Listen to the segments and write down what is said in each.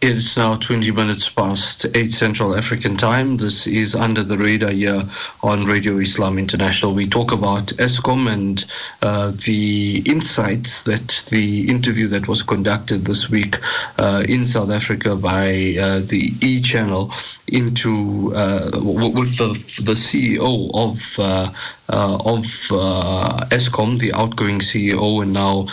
It's now 20 minutes past 8 Central African time. This is Under the Radar here on Radio Islam International. We talk about Eskom and uh, the insights that the interview that was conducted this week uh, in South Africa by uh, the E channel into uh, with the, the CEO of uh, uh, of Eskom, the outgoing CEO and now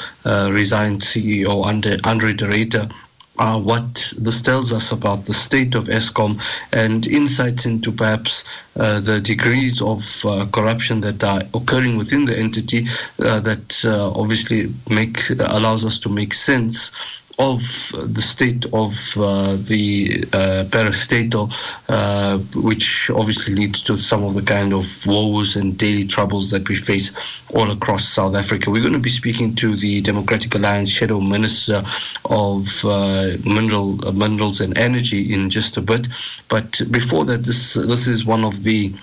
resigned CEO Andre, Andre de Ruyter uh, what this tells us about the state of Eskom and insights into perhaps uh, the degrees of uh, corruption that are occurring within the entity uh, that uh, obviously make allows us to make sense of the state of uh, the uh, parastatal, uh, which obviously leads to some of the kind of woes and daily troubles that we face all across South Africa. We're going to be speaking to the Democratic Alliance Shadow Minister of uh, Mineral, uh, Minerals and Energy in just a bit. But before that, this this is one of the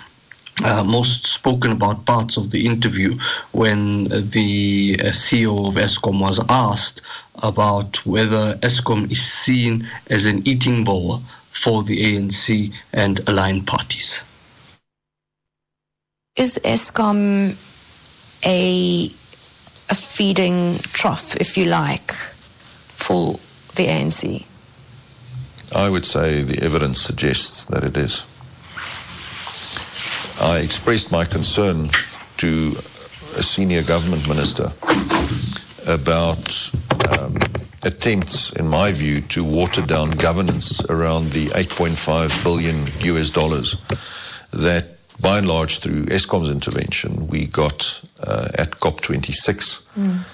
uh, most spoken about parts of the interview when the uh, CEO of Eskom was asked about whether Eskom is seen as an eating bowl for the ANC and aligned parties. Is Eskom a a feeding trough, if you like, for the ANC? I would say the evidence suggests that it is. I expressed my concern to a senior government minister about um, attempts, in my view, to water down governance around the 8.5 billion US dollars that, by and large, through Eskom's intervention, we got uh, at COP26. Mm.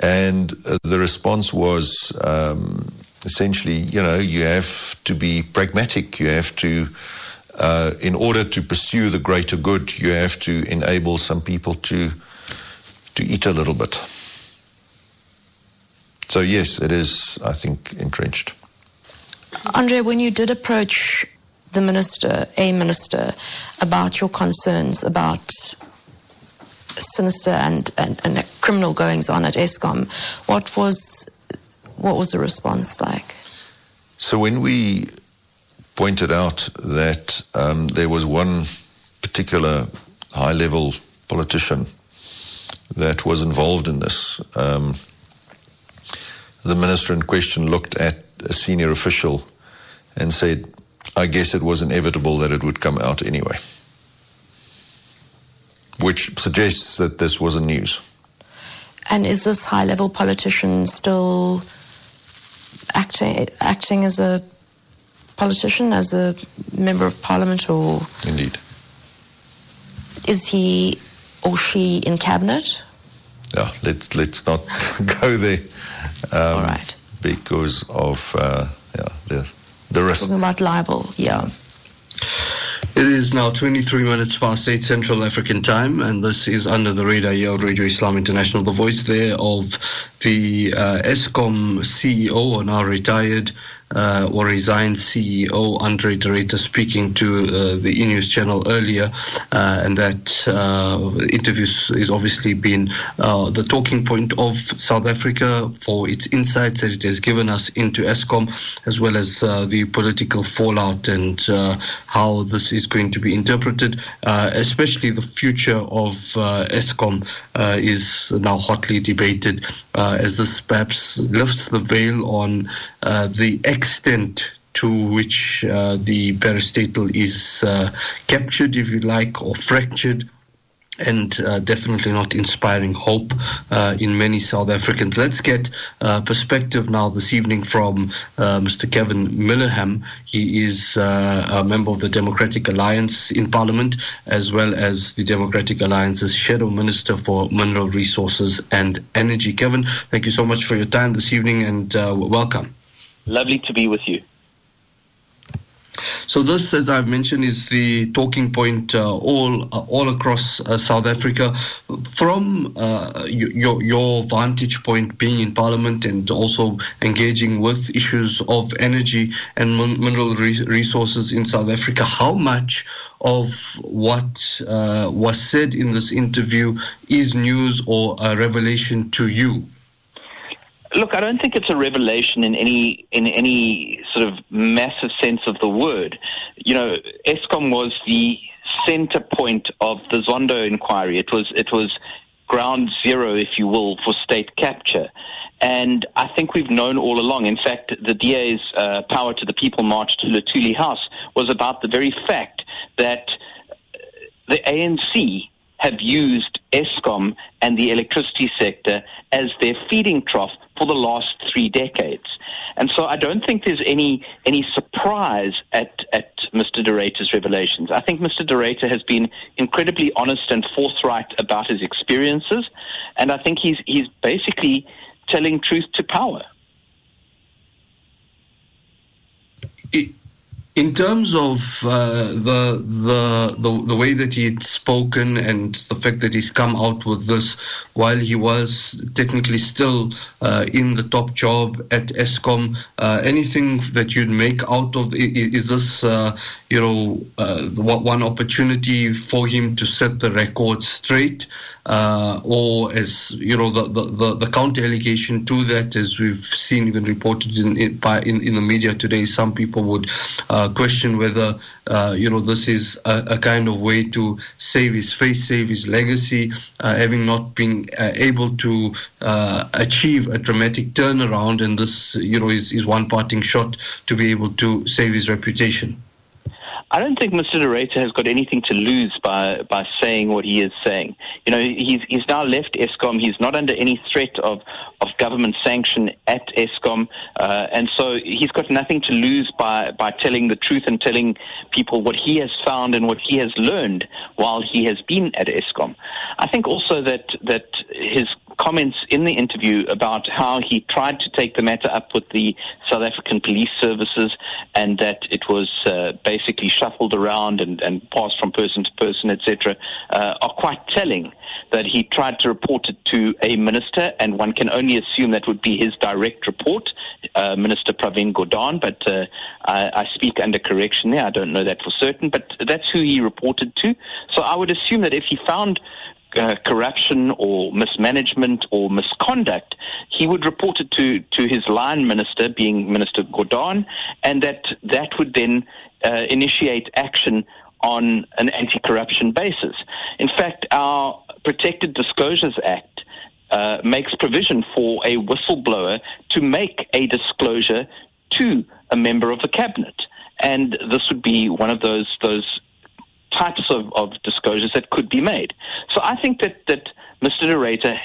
And uh, the response was um, essentially, you know, you have to be pragmatic. You have to, uh, in order to pursue the greater good, you have to enable some people to to eat a little bit. So, yes, it is, I think, entrenched. Andre, when you did approach the minister, a minister, about your concerns about sinister and, and, and criminal goings on at Eskom, what was, what was the response like? So, when we pointed out that um, there was one particular high level politician that was involved in this, um, the minister in question looked at a senior official and said, I guess it was inevitable that it would come out anyway. Which suggests that this wasn't news. And is this high level politician still acting, acting as a politician, as a member of parliament, or. Indeed. Is he or she in cabinet? Yeah, let's let's not go there. Um, All right. Because of uh, yeah, the the risk. Talking about libel, yeah. It is now 23 minutes past 8 Central African time, and this is Under the Radar here on Radio Islam International. The voice there of the uh, Eskom CEO, or now retired, uh, or resigned CEO Andre de Ruyter speaking to uh, the E News channel earlier, uh, and that uh, interview is obviously been uh, the talking point of South Africa for its insights that it has given us into Eskom, as well as the political fallout and how this is going to be interpreted, especially the future of Eskom is now hotly debated as this perhaps lifts the veil on the extent to which uh, the parastatal is uh, captured, if you like, or fractured. And uh, definitely not inspiring hope uh, in many South Africans. Let's get uh, perspective now this evening from uh, Mr. Kevin Mileham. He is a member of the Democratic Alliance in Parliament, as well as the Democratic Alliance's Shadow Minister for Mineral Resources and Energy. Kevin, thank you so much for your time this evening and welcome. Lovely to be with you. So this, as I've mentioned, is the talking point uh, all uh, all across uh, South Africa. From uh, your your vantage point, being in Parliament and also engaging with issues of energy and min- mineral re- resources in South Africa, how much of what uh, was said in this interview is news or a revelation to you? Look, I don't think it's a revelation in any in any sort of massive sense of the word. You know, Eskom was the center point of the Zondo inquiry. It was it was ground zero, if you will, for state capture. And I think we've known all along. In fact, the DA's uh, Power to the People march to Luthuli House was about the very fact that the ANC have used Eskom and the electricity sector as their feeding trough for the last three decades. And so I don't think there's any any surprise at, at Mr. De revelations. I think Mr. De has been incredibly honest and forthright about his experiences, and I think he's he's basically telling truth to power. In terms of uh, the, the, the the way that he'd spoken and the fact that he's come out with this while he was technically still uh, in the top job at Eskom, uh, anything that you'd make out of is this uh, you know uh, one opportunity for him to set the record straight? uh, or as you know the, the, the, counter allegation to that, as we've seen even reported in in, by, in, in the media today, some people would uh, question whether uh, you know this is a, a, kind of way to save his face, save his legacy, uh, having not been uh, able to achieve a dramatic turnaround, and this you know is, is one parting shot to be able to save his reputation. I don't think Mr. De Ruyter has got anything to lose by, by saying what he is saying. You know, he's, he's now left Eskom. He's not under any threat of, of government sanction at Eskom. Uh, and so he's got nothing to lose by, by telling the truth and telling people what he has found and what he has learned while he has been at Eskom. I think also that, that his comments in the interview about how he tried to take the matter up with the South African police services and that it was uh, basically shuffled around and, and, passed from person to person, etc., uh, are quite telling that he tried to report it to a minister, and one can only assume that would be his direct report, uh, Minister Pravin Gordhan, but uh, I, I, speak under correction there. I don't know that for certain, but that's who he reported to. So I would assume that if he found uh, corruption or mismanagement or misconduct, he would report it to, to his line minister, being Minister Gordhan, and that that would then uh, initiate action on an anti-corruption basis. In fact, our Protected Disclosures Act uh, makes provision for a whistleblower to make a disclosure to a member of the cabinet. And this would be one of those those types of, of disclosures that could be made. So I think that, that Mr. Ruyter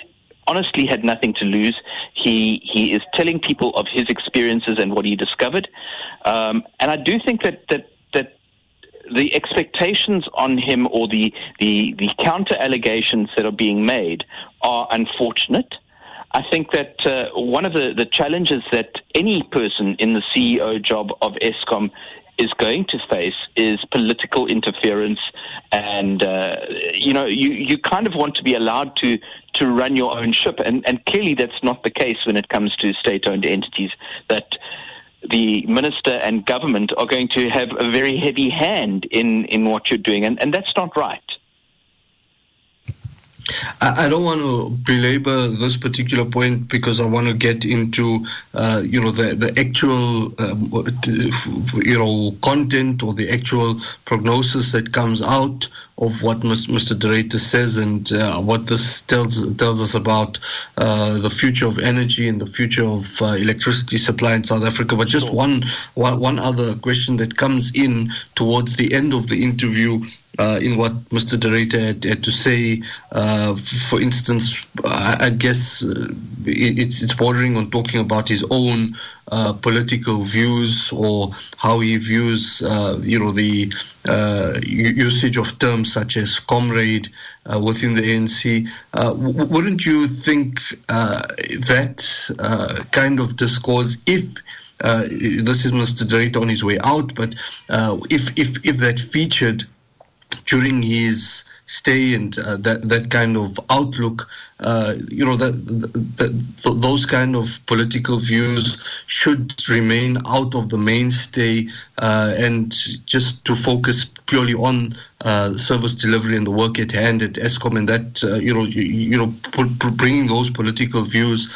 honestly had nothing to lose. He he is telling people of his experiences and what he discovered, um, and I do think that that that the expectations on him or the the, the counter allegations that are being made are unfortunate. I think that uh, one of the, the challenges that any person in the CEO job of Eskom is going to face is political interference, and uh, you know you you kind of want to be allowed to to run your own ship, and and clearly that's not the case when it comes to state-owned entities. That the minister and government are going to have a very heavy hand in in what you're doing, and and that's not right. I, don't want to belabor this particular point because I want to get into, uh, you know, the the actual, um, you know, content or the actual prognosis that comes out of what Mr. De Ruyter says and uh, what this tells tells us about uh, the future of energy and the future of uh, electricity supply in South Africa. But just one, one other question that comes in towards the end of the interview uh, in what Mr. De Ruyter had, had, to say. Uh, for instance, I, I guess uh, it, it's, it's bordering on talking about his own uh, political views or how he views, uh, you know, the uh, usage of terms such as comrade within the ANC. W- wouldn't you think that kind of discourse, if uh, this is Mr. Ruyter on his way out, but uh, if, if, if that featured during his stay and uh, that that kind of outlook, uh, you know, that, that, those kind of political views should remain out of the mainstay uh, and just to focus purely on uh, service delivery and the work at hand at Eskom, and that uh, you know you, you know bringing those political views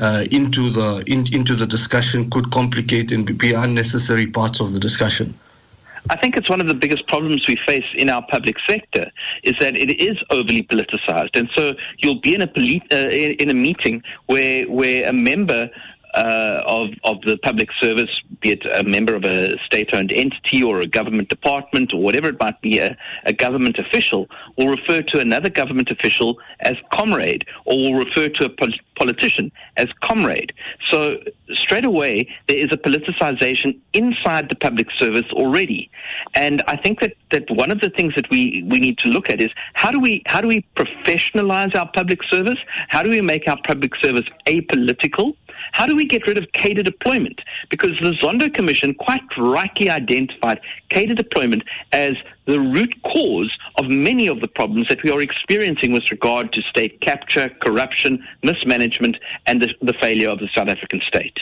uh, into the in, into the discussion could complicate and be unnecessary parts of the discussion. I think it's one of the biggest problems we face in our public sector is that it is overly politicized, and so you'll be in a uh, in a meeting where where a member uh, of, of the public service, be it a member of a state-owned entity or a government department or whatever it might be, a, a government official will refer to another government official as comrade or will refer to a pol- politician as comrade. So straight away, there is a politicization inside the public service already. And I think that, that one of the things that we, we need to look at is how do we how do we professionalize our public service? How do we make our public service apolitical? How do we get rid of cadre deployment? Because the Zondo Commission quite rightly identified cadre deployment as the root cause of many of the problems that we are experiencing with regard to state capture, corruption, mismanagement, and the, the failure of the South African state.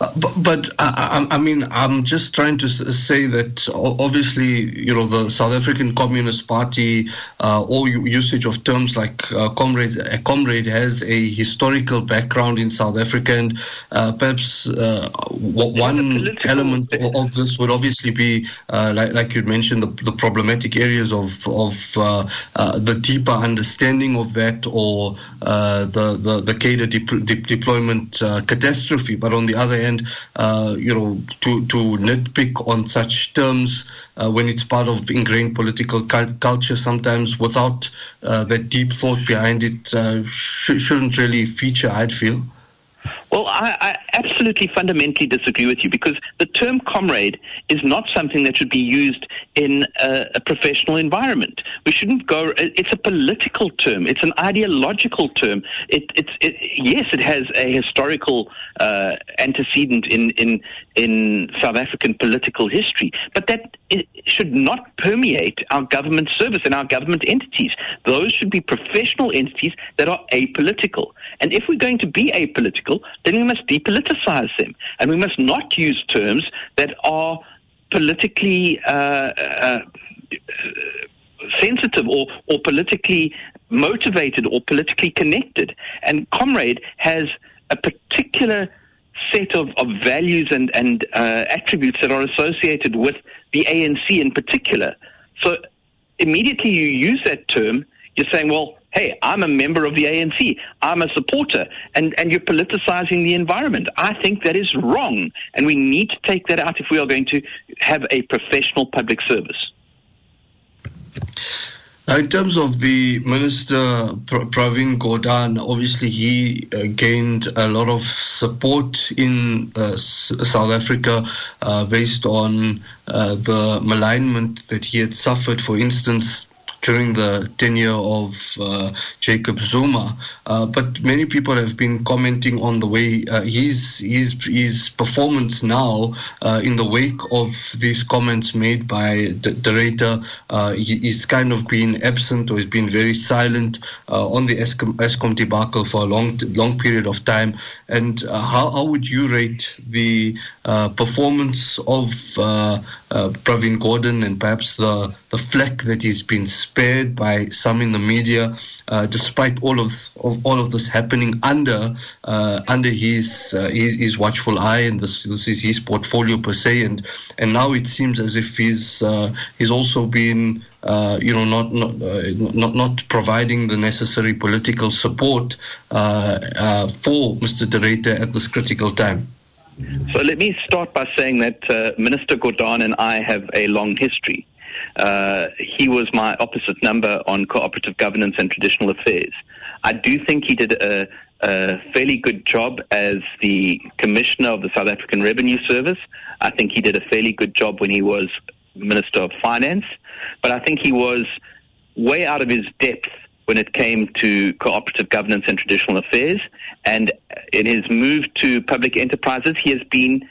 Uh, but, but I, I, mean, I'm just trying to say that obviously, you know, the South African Communist Party, uh, all usage of terms like uh, comrade, a comrade has a historical background in South Africa, and uh, perhaps uh, one element of this would obviously be, uh, like, like you mentioned, the, the, problematic areas of of the deeper understanding of that, or the the, the cadre de- de- deployment catastrophe. But on the other hand, uh, you know, to, to nitpick on such terms uh, when it's part of ingrained political culture, sometimes without uh, that deep thought behind it, uh, sh- shouldn't really feature, I'd feel. Well, I, I, absolutely fundamentally disagree with you because the term comrade is not something that should be used in a, a, professional environment. We shouldn't go. It's a political term. It's an ideological term. It, it's it, yes, it has a historical uh, antecedent in in in South African political history, but that should not permeate our government service and our government entities. Those should be professional entities that are apolitical. And if we're going to be apolitical, then we must depoliticize them. And we must not use terms that are politically uh, uh, sensitive or, or politically motivated or politically connected. And Comrade has a particular set of, of values and, and uh, attributes that are associated with the ANC in particular. So immediately you use that term, you're saying, well, hey, I'm a member of the ANC. I'm a supporter. And, and you're politicizing the environment. I think that is wrong. And we need to take that out if we are going to have a professional public service. Now, in terms of the Minister Pravin Gordhan, obviously he uh, gained a lot of support in uh, South Africa uh, based on uh, the malignment that he had suffered. For instance, during the tenure of uh, Jacob Zuma. Uh, but many people have been commenting on the way uh, his his his performance now uh, in the wake of these comments made by the narrator. Uh, he, he's kind of been absent or he's been very silent uh, on the Eskom, Eskom debacle for a long long period of time. And how how would you rate the performance of Pravin Gordhan and perhaps the the flack that he's been spared by some in the media, uh, despite all of, of, all of this happening under uh, under his, uh, his, his watchful eye, and this, this, is his portfolio per se. And and now it seems as if he's uh, he's also been. Uh, you know, not not, uh, not not providing the necessary political support for Mr. De Ruyter at this critical time. So let me start by saying that uh, Minister Gordhan and I have a long history. Uh, he was my opposite number on cooperative governance and traditional affairs. I do think he did a, a fairly good job as the commissioner of the South African Revenue Service. I think he did a fairly good job when he was Minister of Finance, but I think he was way out of his depth when it came to cooperative governance and traditional affairs. And in his move to public enterprises, he has been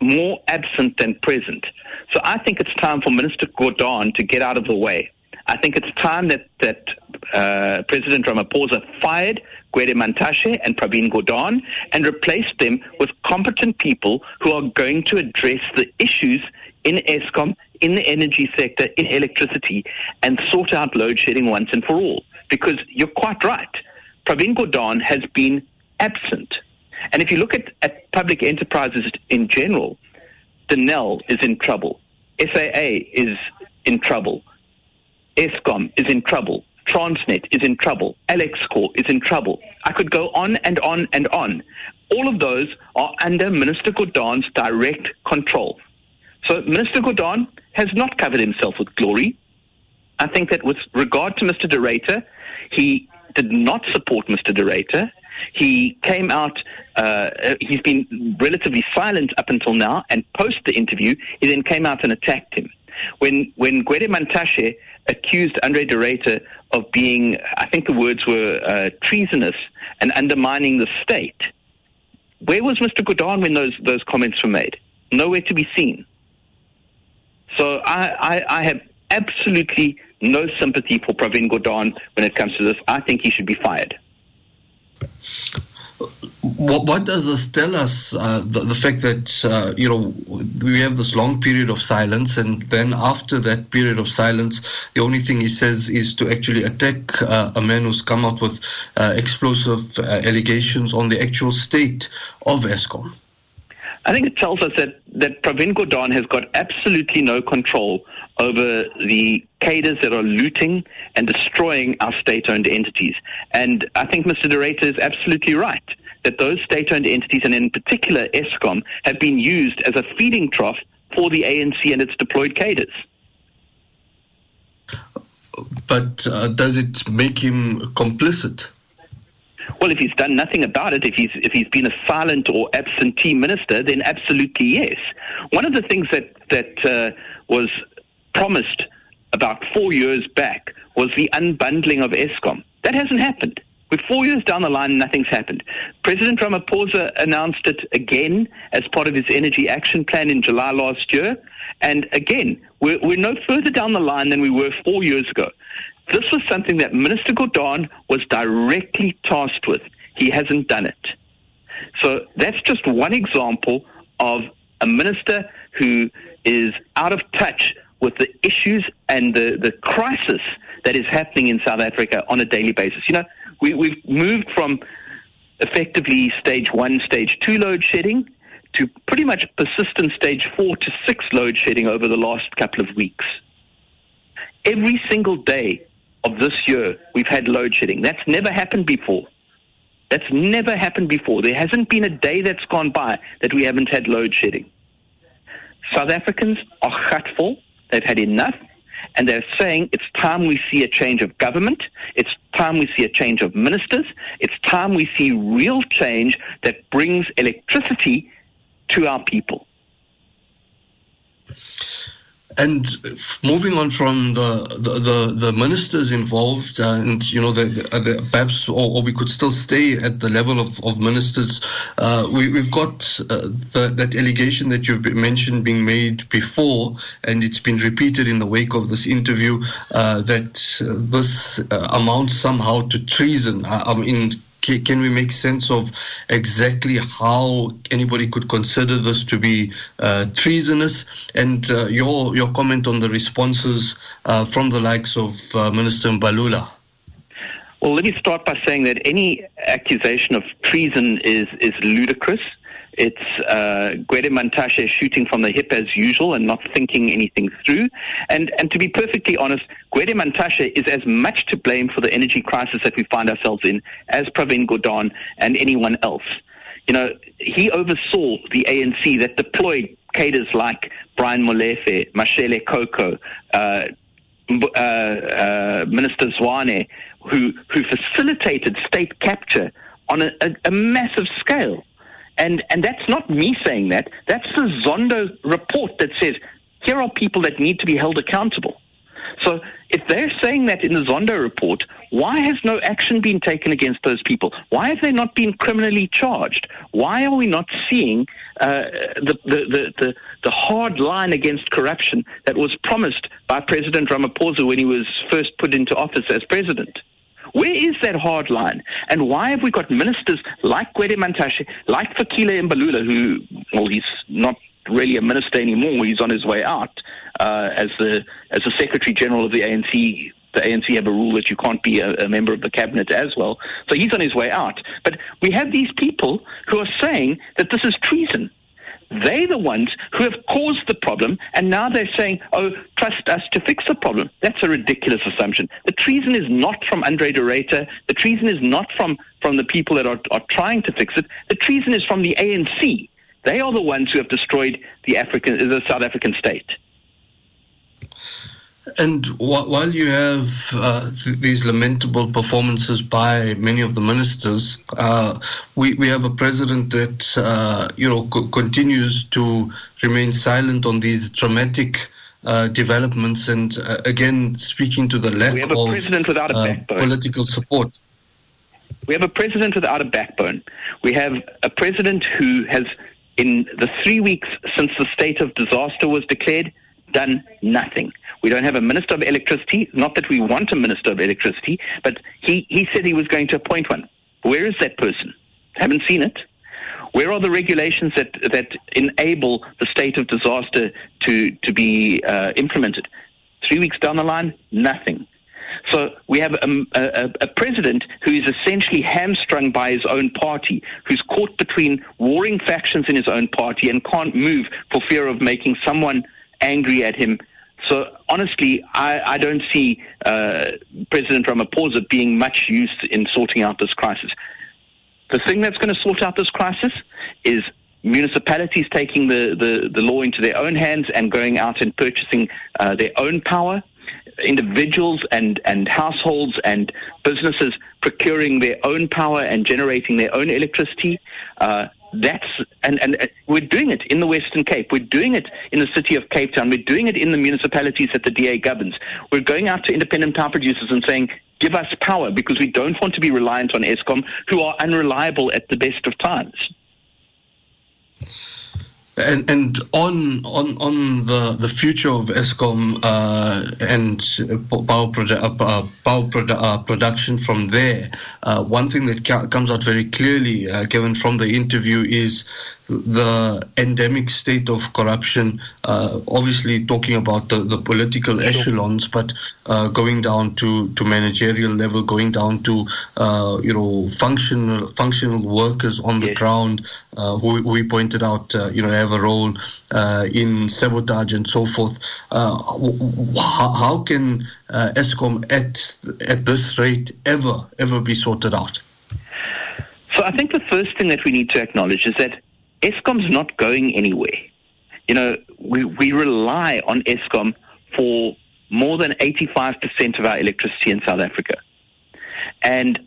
more absent than present. So I think it's time for Minister Gordhan to get out of the way I think it's time that, that uh, President Ramaphosa fired Gwede Mantashe and Pravin Gordhan and replaced them with competent people who are going to address the issues in Eskom, in the energy sector, in electricity, and sort out load shedding once and for all. Because you're quite right. Pravin Gordhan has been absent. And if you look at, at public enterprises in general, the Denel is in trouble. SAA is in trouble. Eskom is in trouble. Transnet is in trouble. Alexkor is in trouble. I could go on and on and on. All of those are under Minister Gordhan's direct control. So Minister Gordhan has not covered himself with glory. I think that with regard to Mr. De Ruyter, he did not support Mr. De Ruyter. He came out, uh, he's been relatively silent up until now, and post the interview, he then came out and attacked him. When, when Gwede Mantashe accused Andre de Ruyter of being, I think the words were uh, treasonous and undermining the state, where was Mr. Gordhan when those, those comments were made? Nowhere to be seen. So I, I, I have absolutely no sympathy for Pravin Gordhan when it comes to this. I think he should be fired. What, what, does this tell us? Uh, the, the, fact that uh, you know we have this long period of silence, and then after that period of silence, the only thing he says is to actually attack uh, a man who's come up with uh, explosive uh, allegations on the actual state of Eskom. I think it tells us that, that Pravin Gordhan has got absolutely no control over the cadres that are looting and destroying our state-owned entities. And I think Mr. De Ruyter is absolutely right that those state-owned entities, and in particular Eskom, have been used as a feeding trough for the ANC and its deployed cadres. But uh, does it make him complicit? Well, if he's done nothing about it, if he's if he's been a silent or absentee minister, then absolutely yes. One of the things that that uh, was promised about four years back was the unbundling of Eskom. That hasn't happened. We're four years down the line, nothing's happened. President Ramaphosa announced it again as part of his energy action plan in July last year. And again, we're, we're no further down the line than we were four years ago. This was something that Minister Gordhan was directly tasked with. He hasn't done it. So that's just one example of a minister who is out of touch with the issues and the, the crisis that is happening in South Africa on a daily basis. You know, we, we've moved from effectively stage one, stage two load shedding to pretty much persistent stage four to six load shedding over the last couple of weeks. Every single day of this year, we've had load shedding. That's never happened before. That's never happened before. There hasn't been a day that's gone by that we haven't had load shedding. South Africans are hurtful. They've had enough. And they're saying it's time we see a change of government. It's time we see a change of ministers. It's time we see real change that brings electricity to our people. And moving on from the the, the, the ministers involved, uh, and you know, the, the, perhaps, or, or, we could still stay at the level of, of ministers. Uh, we, have got uh, the, that allegation that you've mentioned being made before, and it's been repeated in the wake of this interview uh, that uh, this uh, amounts somehow to treason. I mean, can we make sense of exactly how anybody could consider this to be uh, treasonous? And uh, your your comment on the responses uh, from the likes of uh, Minister Mbalula. Well, let me start by saying that any accusation of treason is is ludicrous. It's uh, Gwede Mantashe shooting from the hip as usual and not thinking anything through. And, and to be perfectly honest, Gwede Mantashe is as much to blame for the energy crisis that we find ourselves in as Pravin Gordhan and anyone else. You know, he oversaw the ANC that deployed cadres like Brian Molefe, Matshela Koko, uh, uh, uh, Minister Zwane, who, who facilitated state capture on a, a, a massive scale. And, and that's not me saying that. That's the Zondo report that says here are people that need to be held accountable. So if they're saying that in the Zondo report, why has no action been taken against those people? Why have they not been criminally charged? Why are we not seeing uh, the, the, the, the, the hard line against corruption that was promised by President Ramaphosa when he was first put into office as president? Where is that hard line? And why have we got ministers like Gwede Mantashe, like Fikile Mbalula, who, well, he's not really a minister anymore. He's on his way out uh, as the as the Secretary General of the ANC. The ANC have a rule that you can't be a, a member of the cabinet as well. So he's on his way out. But we have these people who are saying that this is treason. They're the ones who have caused the problem, and now they're saying, oh, trust us to fix the problem. That's a ridiculous assumption. The treason is not from Andre Ruyter. The treason is not from, from the people that are, are trying to fix it. The treason is from the ANC. They are the ones who have destroyed the African, the South African state. And while you have uh, th- these lamentable performances by many of the ministers, uh, we, we have a president that uh, you know co- continues to remain silent on these dramatic uh, developments, and uh, again speaking to the lack we have a of president without a uh, backbone. political support. We have a president without a backbone. We have a president who has, in the three weeks since the state of disaster was declared, done nothing. We don't have a minister of electricity. Not that we want a minister of electricity, but he, he said he was going to appoint one. Where is that person? Haven't seen it. Where are the regulations that, that enable the state of disaster to, to be uh, implemented? Three weeks down the line, nothing. So we have a, a, a, president who is essentially hamstrung by his own party, who's caught between warring factions in his own party and can't move for fear of making someone angry at him so honestly, I, I don't see uh, President Ramaphosa being much use in sorting out this crisis. The thing that's going to sort out this crisis is municipalities taking the, the, the law into their own hands and going out and purchasing uh, their own power, individuals and, and households and businesses procuring their own power and generating their own electricity. Uh, that's and, and uh, we're doing it in the Western Cape. We're doing it in the city of Cape Town. We're doing it in the municipalities that the DA governs. We're going out to independent power producers and saying, give us power because we don't want to be reliant on Eskom, who are unreliable at the best of times. And, and on on on the, the future of Eskom uh, and power, produ- uh, power produ- uh, production from there, uh, one thing that ca- comes out very clearly, uh, given from the interview, is the endemic state of corruption, uh, obviously talking about the, the political echelons, but uh, going down to, to managerial level, going down to uh, you know functional functional workers on the yes. ground, uh, who, we pointed out uh, you know have a role uh, in sabotage and so forth. how, how can Eskom at at this rate ever ever be sorted out? So I think the first thing that we need to acknowledge is that Eskom's not going anywhere. You know, we, we rely on Eskom for more than 85% of our electricity in South Africa. And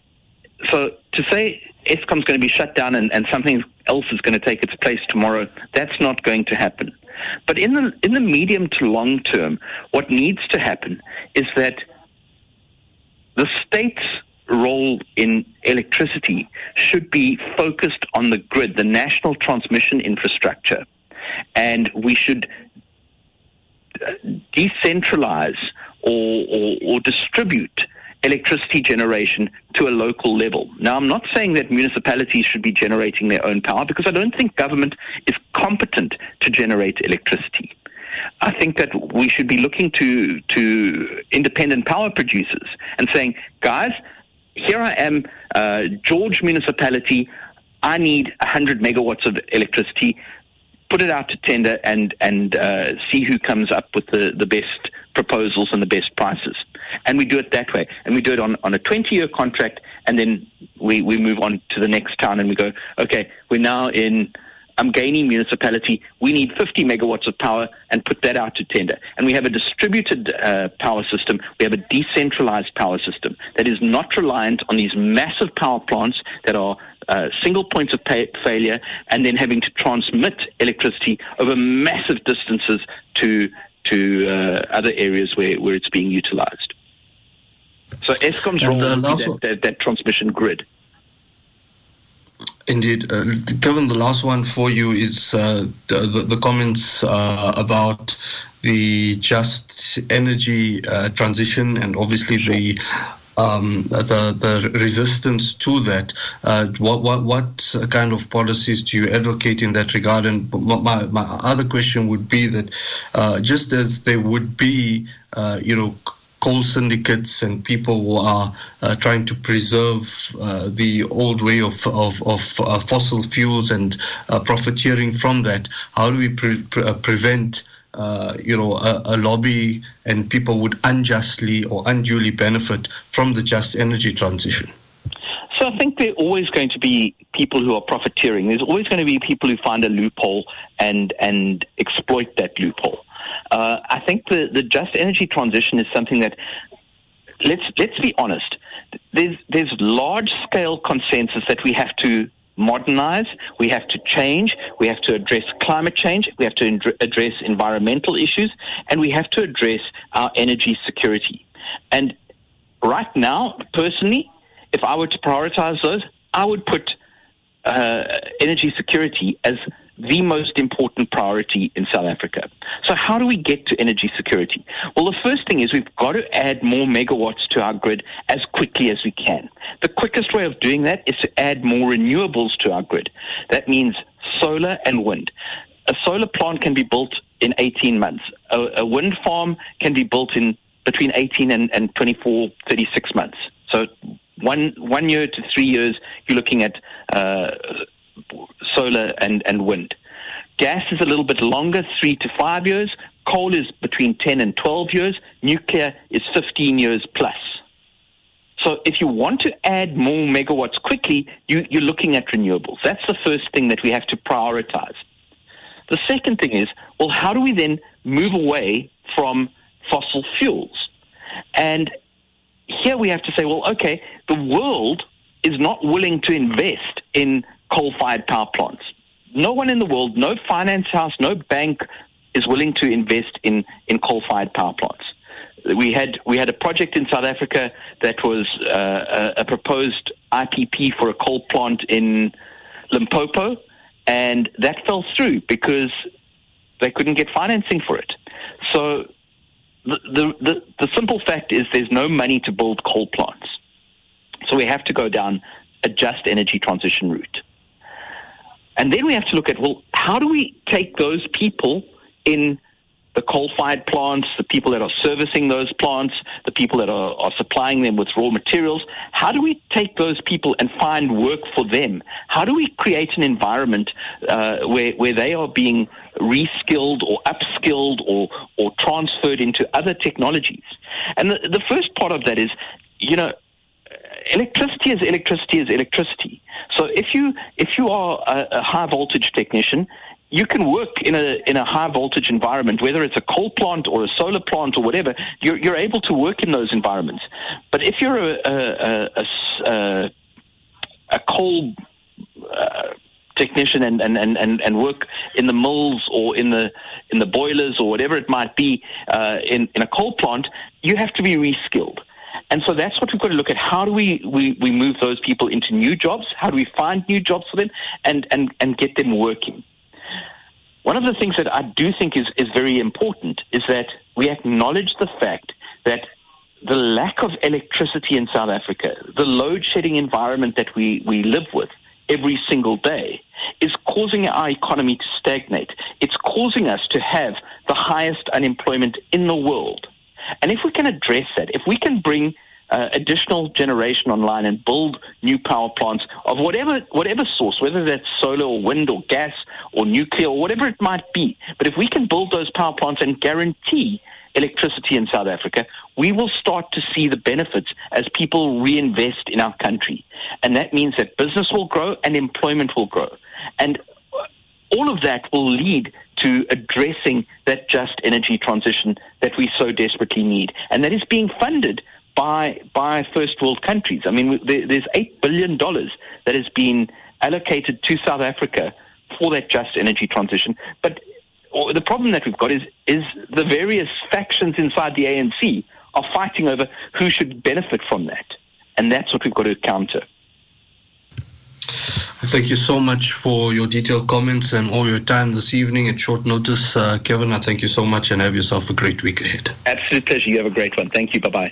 so to say Eskom's going to be shut down and, and something else is going to take its place tomorrow, that's not going to happen. But in the, in the medium to long term, what needs to happen is that the state's role in electricity should be focused on the grid, the national transmission infrastructure. And we should uh, decentralize or, or, or distribute electricity generation to a local level. Now, I'm not saying that municipalities should be generating their own power because I don't think government is competent to generate electricity. I think that we should be looking to to independent power producers and saying, guys, here I am, uh, George municipality. I need 100 megawatts of electricity. Put it out to tender and and uh, see who comes up with the, the best proposals and the best prices. And we do it that way. And we do it on, on a 20 year contract, and then we, we move on to the next town and we go, okay, we're now in Umgeni municipality, we need 50 megawatts of power and put that out to tender. And we have a distributed uh, power system. We have a decentralized power system that is not reliant on these massive power plants that are uh, single points of pay- failure and then having to transmit electricity over massive distances to to uh, other areas where, where it's being utilized. So Eskom's role is that, that, that transmission grid. Indeed. Uh, Kevin, the last one for you is uh, the, the, comments uh, about the just energy uh, transition and obviously the um, the the resistance to that. Uh, what what what kind of policies do you advocate in that regard? And my my other question would be that uh, just as there would be, you know coal syndicates and people who are uh, trying to preserve uh, the old way of, of, of uh, fossil fuels and uh, profiteering from that. How do we pre- pre- uh, prevent uh, you know, a, a, lobby and people would unjustly or unduly benefit from the just energy transition? So I think there are always going to be people who are profiteering. There's always going to be people who find a loophole and and exploit that loophole. Uh, I think the, the just energy transition is something that let's let's be honest. There's there's large scale consensus that we have to modernize, we have to change, we have to address climate change, we have to address environmental issues, and we have to address our energy security. And right now, personally, if I were to prioritize those, I would put uh, energy security as the most important priority in South Africa. So, how do we get to energy security? Well, the first thing is we've got to add more megawatts to our grid as quickly as we can. The quickest way of doing that is to add more renewables to our grid. That means solar and wind. A solar plant can be built in 18 months. A, a wind farm can be built in between 18 and, and 24, 36 months. So one one year to three years, you're looking at uh, solar and, and wind. Gas is a little bit longer, three to five years. Coal is between 10 and 12 years. Nuclear is 15 years plus. So if you want to add more megawatts quickly, you, you're looking at renewables. That's the first thing that we have to prioritize. The second thing is, well, how do we then move away from fossil fuels? And here we have to say, well, okay, the world is not willing to invest in coal fired power plants. No one in the world, no finance house, no bank is willing to invest in, in coal fired power plants. We had we had a project in South Africa that was uh, a, a proposed IPP for a coal plant in Limpopo, and that fell through because they couldn't get financing for it. So the, the, the, the simple fact is there's no money to build coal plants. So we have to go down a just energy transition route. And then we have to look at, well, how do we take those people in the coal fired plants, the people that are servicing those plants, the people that are, are, supplying them with raw materials. How do we take those people and find work for them? How do we create an environment uh, where, where they are being reskilled or upskilled or, or transferred into other technologies? And the, the first part of that is, you know, electricity is electricity is electricity. So if you if you are a, a high voltage technician, you can work in a in a high voltage environment, whether it's a coal plant or a solar plant or whatever. You're you're able to work in those environments. But if you're a a, a, a, coal uh, technician and, and, and, and work in the mills or in the in the boilers or whatever it might be uh, in in a coal plant, you have to be reskilled. And so that's what we've got to look at. How do we, we, we move those people into new jobs? How do we find new jobs for them and, and, and get them working? One of the things that I do think is, is very important is that we acknowledge the fact that the lack of electricity in South Africa, the load shedding environment that we, we live with every single day, is causing our economy to stagnate. It's causing us to have the highest unemployment in the world. And if we can address that, if we can bring uh, additional generation online and build new power plants of whatever whatever source, whether that's solar or wind or gas or nuclear or whatever it might be. But if we can build those power plants and guarantee electricity in South Africa, we will start to see the benefits as people reinvest in our country. And that means that business will grow and employment will grow. And all of that will lead to addressing that just energy transition that we so desperately need. And that is being funded by, by first world countries. I mean, there, there's $8 billion that has been allocated to South Africa for that just energy transition. But oh, the problem that we've got is is the various factions inside the ANC are fighting over who should benefit from that, and that's what we've got to counter. Thank you so much for your detailed comments and all your time this evening at short notice. Uh, Kevin, I thank you so much and have yourself a great week ahead. Absolute pleasure. You have a great one. Thank you. Bye bye.